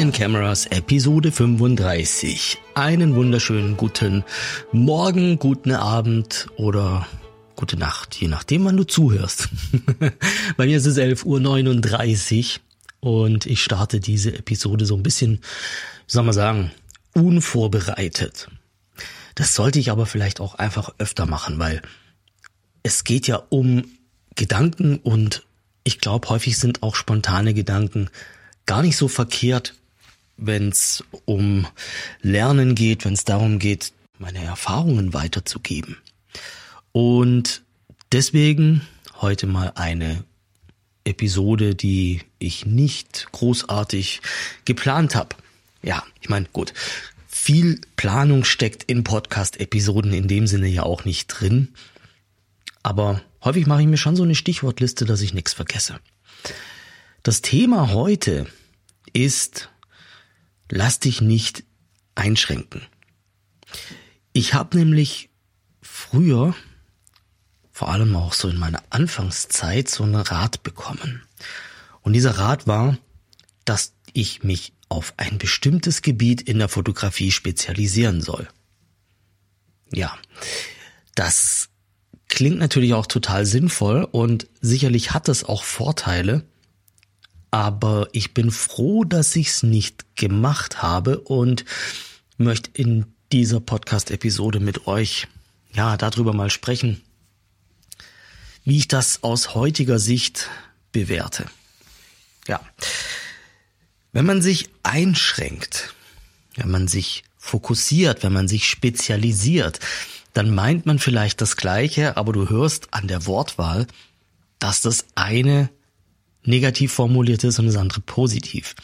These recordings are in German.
And Cameras Episode 35. Einen wunderschönen guten Morgen, guten Abend oder gute Nacht, je nachdem, wann du zuhörst. Bei mir ist es 11.39 Uhr und ich starte diese Episode so ein bisschen, soll man sagen, unvorbereitet. Das sollte ich aber vielleicht auch einfach öfter machen, weil es geht ja um Gedanken und ich glaube, häufig sind auch spontane Gedanken gar nicht so verkehrt, wenn es um Lernen geht, wenn es darum geht, meine Erfahrungen weiterzugeben. Und deswegen heute mal eine Episode, die ich nicht großartig geplant habe. Ja, ich meine, gut, viel Planung steckt in Podcast-Episoden in dem Sinne ja auch nicht drin. Aber häufig mache ich mir schon so eine Stichwortliste, dass ich nichts vergesse. Das Thema heute ist, lass dich nicht einschränken. Ich habe nämlich früher, vor allem auch so in meiner Anfangszeit, so einen Rat bekommen. Und dieser Rat war, dass ich mich auf ein bestimmtes Gebiet in der Fotografie spezialisieren soll. Ja, das klingt natürlich auch total sinnvoll und sicherlich hat es auch Vorteile, aber ich bin froh, dass ich es nicht gemacht habe und möchte in dieser Podcast-Episode mit euch ja darüber mal sprechen, wie ich das aus heutiger Sicht bewerte. Ja, wenn man sich einschränkt, wenn man sich fokussiert, wenn man sich spezialisiert, dann meint man vielleicht das Gleiche, aber du hörst an der Wortwahl, dass das eine negativ formuliert ist und das andere positiv.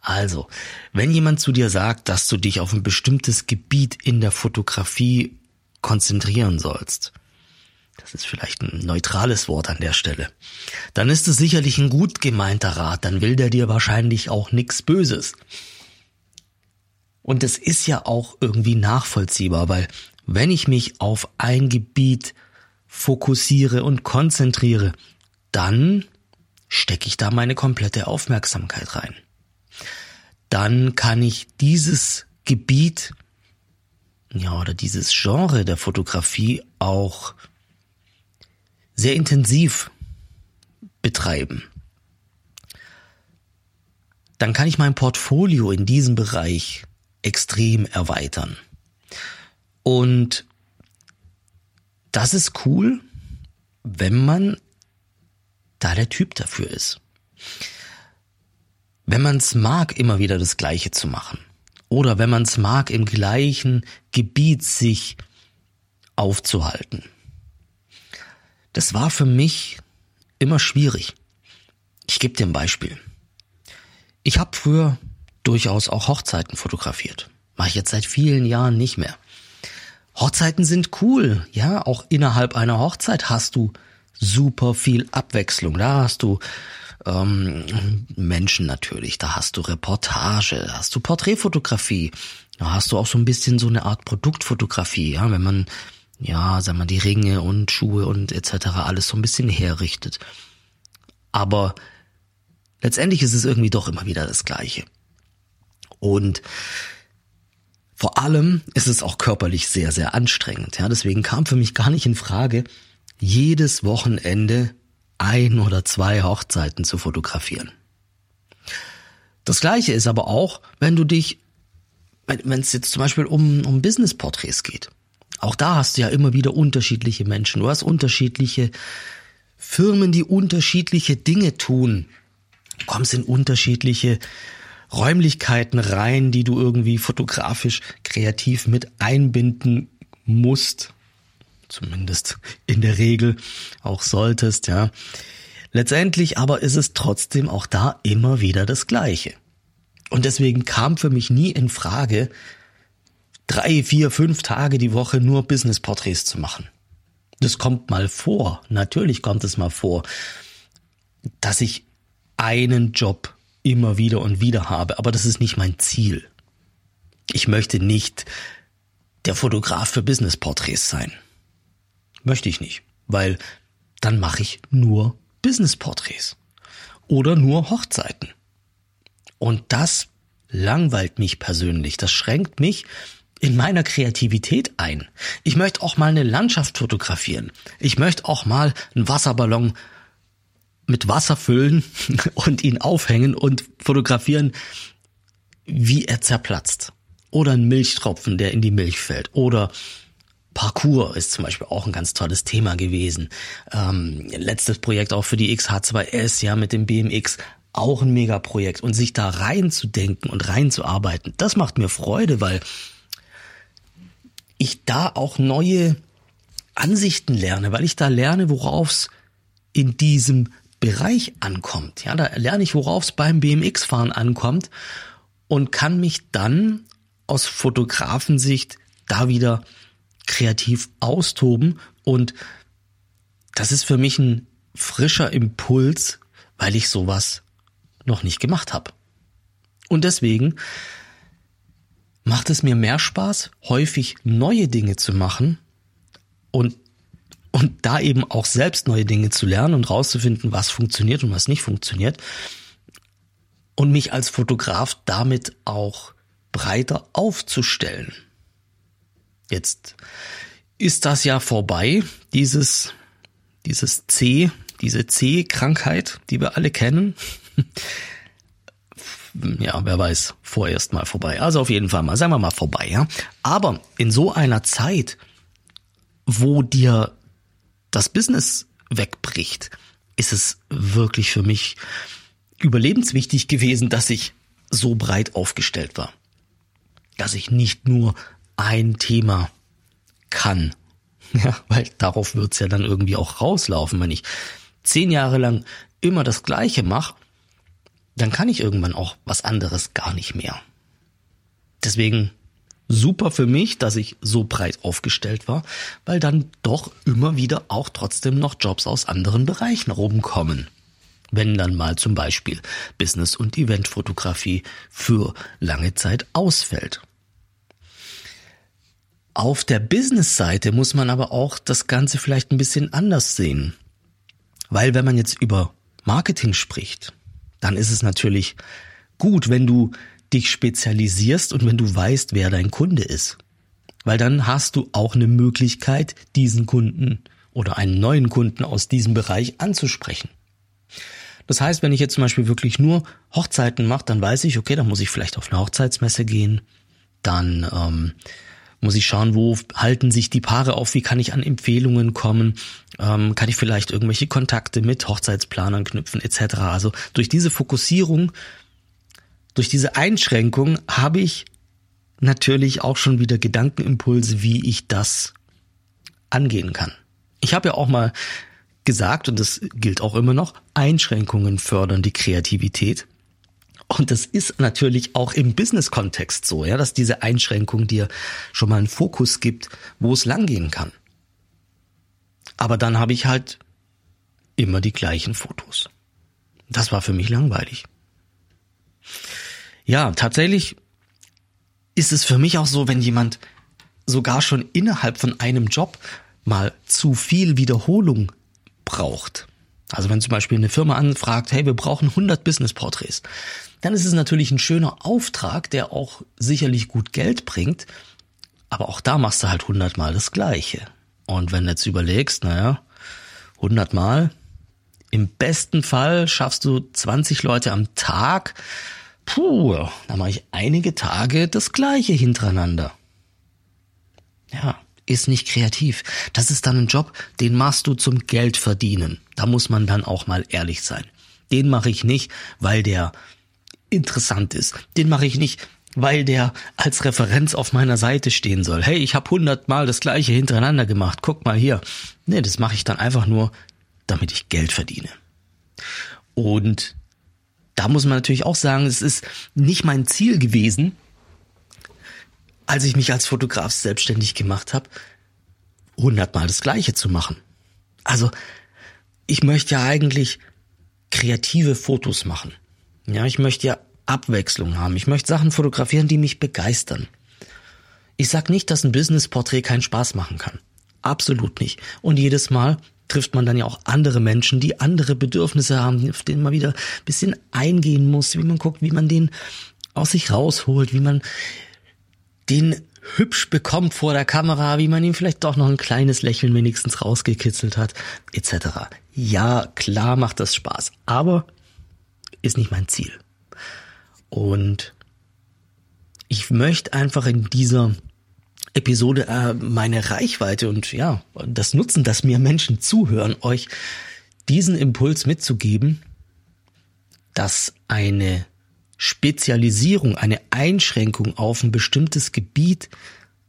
Also, wenn jemand zu dir sagt, dass du dich auf ein bestimmtes Gebiet in der Fotografie konzentrieren sollst, das ist vielleicht ein neutrales Wort an der Stelle, dann ist es sicherlich ein gut gemeinter Rat, dann will der dir wahrscheinlich auch nichts Böses. Und es ist ja auch irgendwie nachvollziehbar, weil wenn ich mich auf ein Gebiet fokussiere und konzentriere, dann stecke ich da meine komplette Aufmerksamkeit rein. Dann kann ich dieses Gebiet, ja, oder dieses Genre der Fotografie auch sehr intensiv betreiben. Dann kann ich mein Portfolio in diesem Bereich extrem erweitern. Und das ist cool, wenn man da der Typ dafür ist. Wenn man es mag, immer wieder das Gleiche zu machen. Oder wenn man es mag, im gleichen Gebiet sich aufzuhalten. Das war für mich immer schwierig. Ich gebe dir ein Beispiel. Ich habe früher durchaus auch Hochzeiten fotografiert. Mache ich jetzt seit vielen Jahren nicht mehr. Hochzeiten sind cool, ja, auch innerhalb einer Hochzeit hast du super viel Abwechslung. Da hast du ähm, Menschen natürlich, da hast du Reportage, da hast du Porträtfotografie, da hast du auch so ein bisschen so eine Art Produktfotografie, ja, wenn man ja, sagen wir die Ringe und Schuhe und etc. alles so ein bisschen herrichtet. Aber letztendlich ist es irgendwie doch immer wieder das Gleiche. Und vor allem ist es auch körperlich sehr, sehr anstrengend. Ja, deswegen kam für mich gar nicht in Frage, jedes Wochenende ein oder zwei Hochzeiten zu fotografieren. Das gleiche ist aber auch, wenn du dich, wenn es jetzt zum Beispiel um, um Business-Porträts geht. Auch da hast du ja immer wieder unterschiedliche Menschen. Du hast unterschiedliche Firmen, die unterschiedliche Dinge tun. Du kommst in unterschiedliche Räumlichkeiten rein, die du irgendwie fotografisch kreativ mit einbinden musst. Zumindest in der Regel auch solltest, ja. Letztendlich aber ist es trotzdem auch da immer wieder das Gleiche. Und deswegen kam für mich nie in Frage, drei, vier, fünf Tage die Woche nur Business-Porträts zu machen. Das kommt mal vor. Natürlich kommt es mal vor, dass ich einen Job immer wieder und wieder habe, aber das ist nicht mein Ziel. Ich möchte nicht der Fotograf für Business-Porträts sein. Möchte ich nicht, weil dann mache ich nur Business-Porträts oder nur Hochzeiten. Und das langweilt mich persönlich. Das schränkt mich in meiner Kreativität ein. Ich möchte auch mal eine Landschaft fotografieren. Ich möchte auch mal einen Wasserballon mit Wasser füllen und ihn aufhängen und fotografieren, wie er zerplatzt. Oder ein Milchtropfen, der in die Milch fällt. Oder Parcours ist zum Beispiel auch ein ganz tolles Thema gewesen. Ähm, letztes Projekt auch für die XH2S, ja, mit dem BMX. Auch ein Megaprojekt. Und sich da reinzudenken und reinzuarbeiten, das macht mir Freude, weil ich da auch neue Ansichten lerne, weil ich da lerne, worauf es in diesem Bereich ankommt. Ja, da lerne ich, worauf es beim BMX-Fahren ankommt und kann mich dann aus Fotografensicht da wieder kreativ austoben und das ist für mich ein frischer Impuls, weil ich sowas noch nicht gemacht habe. Und deswegen macht es mir mehr Spaß, häufig neue Dinge zu machen und und da eben auch selbst neue Dinge zu lernen und rauszufinden, was funktioniert und was nicht funktioniert. Und mich als Fotograf damit auch breiter aufzustellen. Jetzt ist das ja vorbei, dieses, dieses C, diese C-Krankheit, die wir alle kennen. ja, wer weiß, vorerst mal vorbei. Also auf jeden Fall mal, sagen wir mal vorbei, ja. Aber in so einer Zeit, wo dir das Business wegbricht, ist es wirklich für mich überlebenswichtig gewesen, dass ich so breit aufgestellt war. Dass ich nicht nur ein Thema kann. Ja, weil darauf wird's ja dann irgendwie auch rauslaufen. Wenn ich zehn Jahre lang immer das Gleiche mache, dann kann ich irgendwann auch was anderes gar nicht mehr. Deswegen super für mich, dass ich so breit aufgestellt war, weil dann doch immer wieder auch trotzdem noch Jobs aus anderen Bereichen rumkommen. Wenn dann mal zum Beispiel Business- und Eventfotografie für lange Zeit ausfällt. Auf der Business-Seite muss man aber auch das Ganze vielleicht ein bisschen anders sehen. Weil wenn man jetzt über Marketing spricht, dann ist es natürlich gut, wenn du dich spezialisierst und wenn du weißt, wer dein Kunde ist. Weil dann hast du auch eine Möglichkeit, diesen Kunden oder einen neuen Kunden aus diesem Bereich anzusprechen. Das heißt, wenn ich jetzt zum Beispiel wirklich nur Hochzeiten mache, dann weiß ich, okay, dann muss ich vielleicht auf eine Hochzeitsmesse gehen, dann ähm, muss ich schauen, wo halten sich die Paare auf, wie kann ich an Empfehlungen kommen, ähm, kann ich vielleicht irgendwelche Kontakte mit Hochzeitsplanern knüpfen etc. Also durch diese Fokussierung durch diese Einschränkung habe ich natürlich auch schon wieder Gedankenimpulse, wie ich das angehen kann. Ich habe ja auch mal gesagt, und das gilt auch immer noch, Einschränkungen fördern die Kreativität. Und das ist natürlich auch im Business-Kontext so, ja, dass diese Einschränkung dir schon mal einen Fokus gibt, wo es langgehen kann. Aber dann habe ich halt immer die gleichen Fotos. Das war für mich langweilig. Ja, tatsächlich ist es für mich auch so, wenn jemand sogar schon innerhalb von einem Job mal zu viel Wiederholung braucht. Also wenn zum Beispiel eine Firma anfragt, hey, wir brauchen 100 Business-Porträts, dann ist es natürlich ein schöner Auftrag, der auch sicherlich gut Geld bringt, aber auch da machst du halt 100 Mal das Gleiche. Und wenn du jetzt überlegst, naja, 100 Mal, im besten Fall schaffst du 20 Leute am Tag. Puh, da mache ich einige Tage das gleiche hintereinander. Ja, ist nicht kreativ. Das ist dann ein Job, den machst du zum Geld verdienen. Da muss man dann auch mal ehrlich sein. Den mache ich nicht, weil der interessant ist. Den mache ich nicht, weil der als Referenz auf meiner Seite stehen soll. Hey, ich habe hundertmal das gleiche hintereinander gemacht. Guck mal hier. Nee, das mache ich dann einfach nur, damit ich Geld verdiene. Und da muss man natürlich auch sagen, es ist nicht mein Ziel gewesen, als ich mich als Fotograf selbstständig gemacht habe, hundertmal das Gleiche zu machen. Also ich möchte ja eigentlich kreative Fotos machen. Ja, ich möchte ja Abwechslung haben. Ich möchte Sachen fotografieren, die mich begeistern. Ich sag nicht, dass ein Business-Porträt keinen Spaß machen kann. Absolut nicht. Und jedes Mal trifft man dann ja auch andere Menschen, die andere Bedürfnisse haben, auf denen man wieder ein bisschen eingehen muss, wie man guckt, wie man denen aus sich rausholt, wie man den hübsch bekommt vor der Kamera, wie man ihm vielleicht doch noch ein kleines Lächeln wenigstens rausgekitzelt hat, etc. Ja, klar macht das Spaß, aber ist nicht mein Ziel. Und ich möchte einfach in dieser Episode äh, meine Reichweite und ja, das Nutzen, dass mir Menschen zuhören, euch diesen Impuls mitzugeben, dass eine Spezialisierung, eine Einschränkung auf ein bestimmtes Gebiet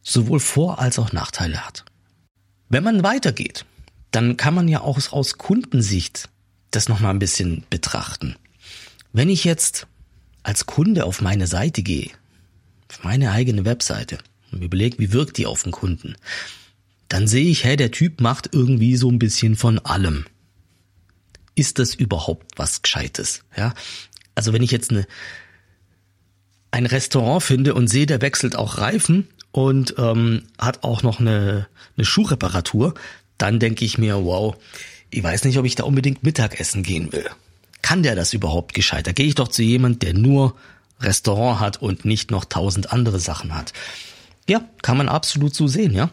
sowohl Vor- als auch Nachteile hat. Wenn man weitergeht, dann kann man ja auch aus Kundensicht das nochmal ein bisschen betrachten. Wenn ich jetzt als Kunde auf meine Seite gehe, auf meine eigene Webseite und überlege, wie wirkt die auf den Kunden, dann sehe ich, hey, der Typ macht irgendwie so ein bisschen von allem. Ist das überhaupt was Gescheites? Ja, also wenn ich jetzt eine, ein Restaurant finde und sehe, der wechselt auch Reifen und ähm, hat auch noch eine, eine Schuhreparatur, dann denke ich mir, wow, ich weiß nicht, ob ich da unbedingt Mittagessen gehen will. Kann der das überhaupt gescheit? Da gehe ich doch zu jemand, der nur Restaurant hat und nicht noch tausend andere Sachen hat. Ja, kann man absolut so sehen, ja.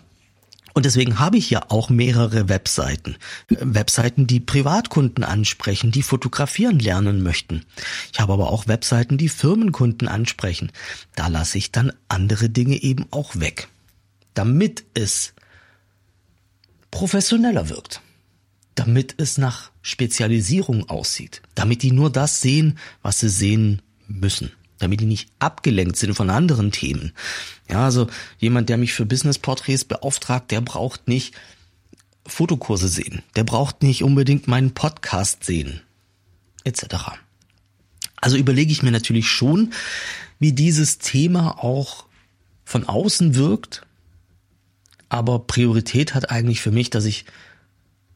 Und deswegen habe ich ja auch mehrere Webseiten. Webseiten, die Privatkunden ansprechen, die fotografieren lernen möchten. Ich habe aber auch Webseiten, die Firmenkunden ansprechen. Da lasse ich dann andere Dinge eben auch weg. Damit es professioneller wirkt. Damit es nach Spezialisierung aussieht. Damit die nur das sehen, was sie sehen müssen damit die nicht abgelenkt sind von anderen Themen. Ja, also jemand, der mich für Business-Porträts beauftragt, der braucht nicht Fotokurse sehen. Der braucht nicht unbedingt meinen Podcast sehen. Etc. Also überlege ich mir natürlich schon, wie dieses Thema auch von außen wirkt. Aber Priorität hat eigentlich für mich, dass ich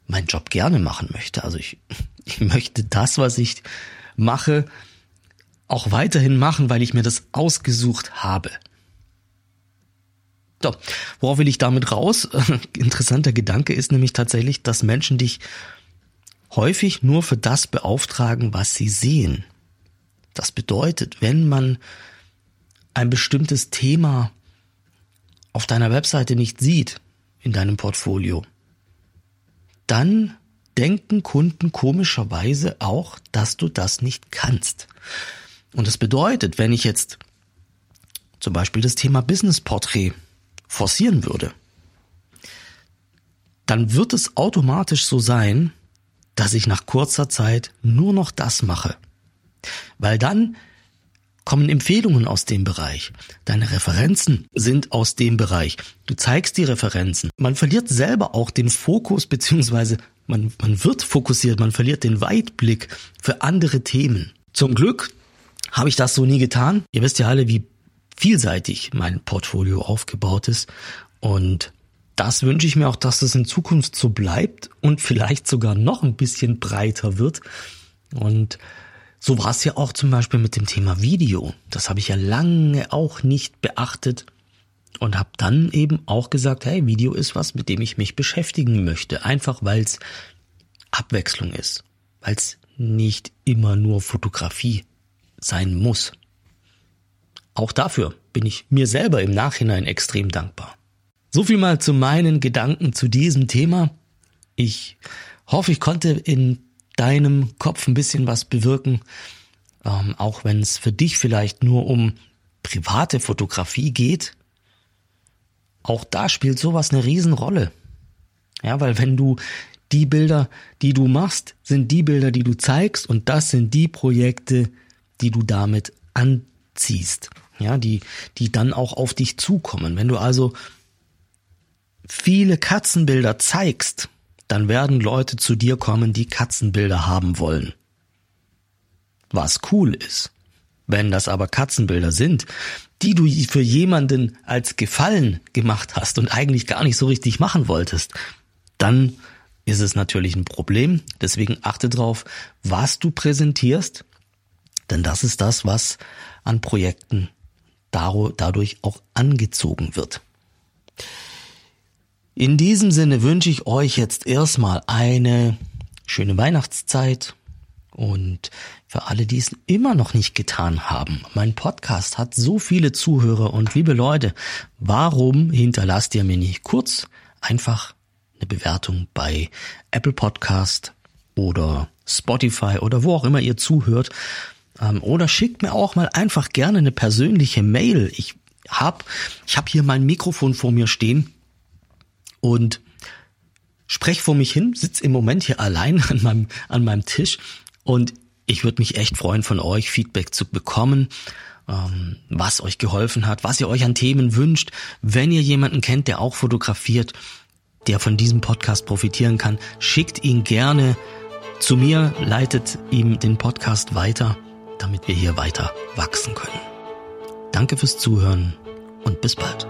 meinen Job gerne machen möchte. Also ich, ich möchte das, was ich mache, auch weiterhin machen, weil ich mir das ausgesucht habe. So, worauf will ich damit raus? Interessanter Gedanke ist nämlich tatsächlich, dass Menschen dich häufig nur für das beauftragen, was sie sehen. Das bedeutet, wenn man ein bestimmtes Thema auf deiner Webseite nicht sieht, in deinem Portfolio, dann denken Kunden komischerweise auch, dass du das nicht kannst. Und das bedeutet, wenn ich jetzt zum Beispiel das Thema Business Portrait forcieren würde, dann wird es automatisch so sein, dass ich nach kurzer Zeit nur noch das mache. Weil dann kommen Empfehlungen aus dem Bereich. Deine Referenzen sind aus dem Bereich. Du zeigst die Referenzen. Man verliert selber auch den Fokus, beziehungsweise man, man wird fokussiert, man verliert den Weitblick für andere Themen. Zum Glück habe ich das so nie getan. Ihr wisst ja alle, wie vielseitig mein Portfolio aufgebaut ist. Und das wünsche ich mir auch, dass es in Zukunft so bleibt und vielleicht sogar noch ein bisschen breiter wird. Und so war es ja auch zum Beispiel mit dem Thema Video. Das habe ich ja lange auch nicht beachtet und habe dann eben auch gesagt, hey, Video ist was, mit dem ich mich beschäftigen möchte. Einfach weil es Abwechslung ist, weil es nicht immer nur Fotografie sein muss. Auch dafür bin ich mir selber im Nachhinein extrem dankbar. So viel mal zu meinen Gedanken zu diesem Thema. Ich hoffe, ich konnte in deinem Kopf ein bisschen was bewirken, ähm, auch wenn es für dich vielleicht nur um private Fotografie geht. Auch da spielt sowas eine Riesenrolle. Ja, weil wenn du die Bilder, die du machst, sind die Bilder, die du zeigst und das sind die Projekte, die du damit anziehst, ja, die, die dann auch auf dich zukommen. Wenn du also viele Katzenbilder zeigst, dann werden Leute zu dir kommen, die Katzenbilder haben wollen. Was cool ist. Wenn das aber Katzenbilder sind, die du für jemanden als Gefallen gemacht hast und eigentlich gar nicht so richtig machen wolltest, dann ist es natürlich ein Problem. Deswegen achte drauf, was du präsentierst denn das ist das, was an Projekten dadurch auch angezogen wird. In diesem Sinne wünsche ich euch jetzt erstmal eine schöne Weihnachtszeit, Und für alle, die es immer noch nicht getan haben, mein Podcast hat so viele Zuhörer und liebe Leute, warum hinterlasst ihr mir nicht kurz einfach eine Bewertung bei Apple Podcast oder Spotify oder wo auch immer ihr zuhört? Ähm, oder schickt mir auch mal einfach gerne eine persönliche Mail. Ich hab, ich hab hier mein Mikrofon vor mir stehen und sprech vor mich hin, sitz im Moment hier allein an meinem, an meinem Tisch und ich würde mich echt freuen, von euch Feedback zu bekommen, ähm, was euch geholfen hat, was ihr euch an Themen wünscht. Wenn ihr jemanden kennt, der auch fotografiert, der von diesem Podcast profitieren kann, schickt ihn gerne zu mir, leitet ihm den Podcast weiter, damit wir hier weiter wachsen können. Danke fürs Zuhören und bis bald.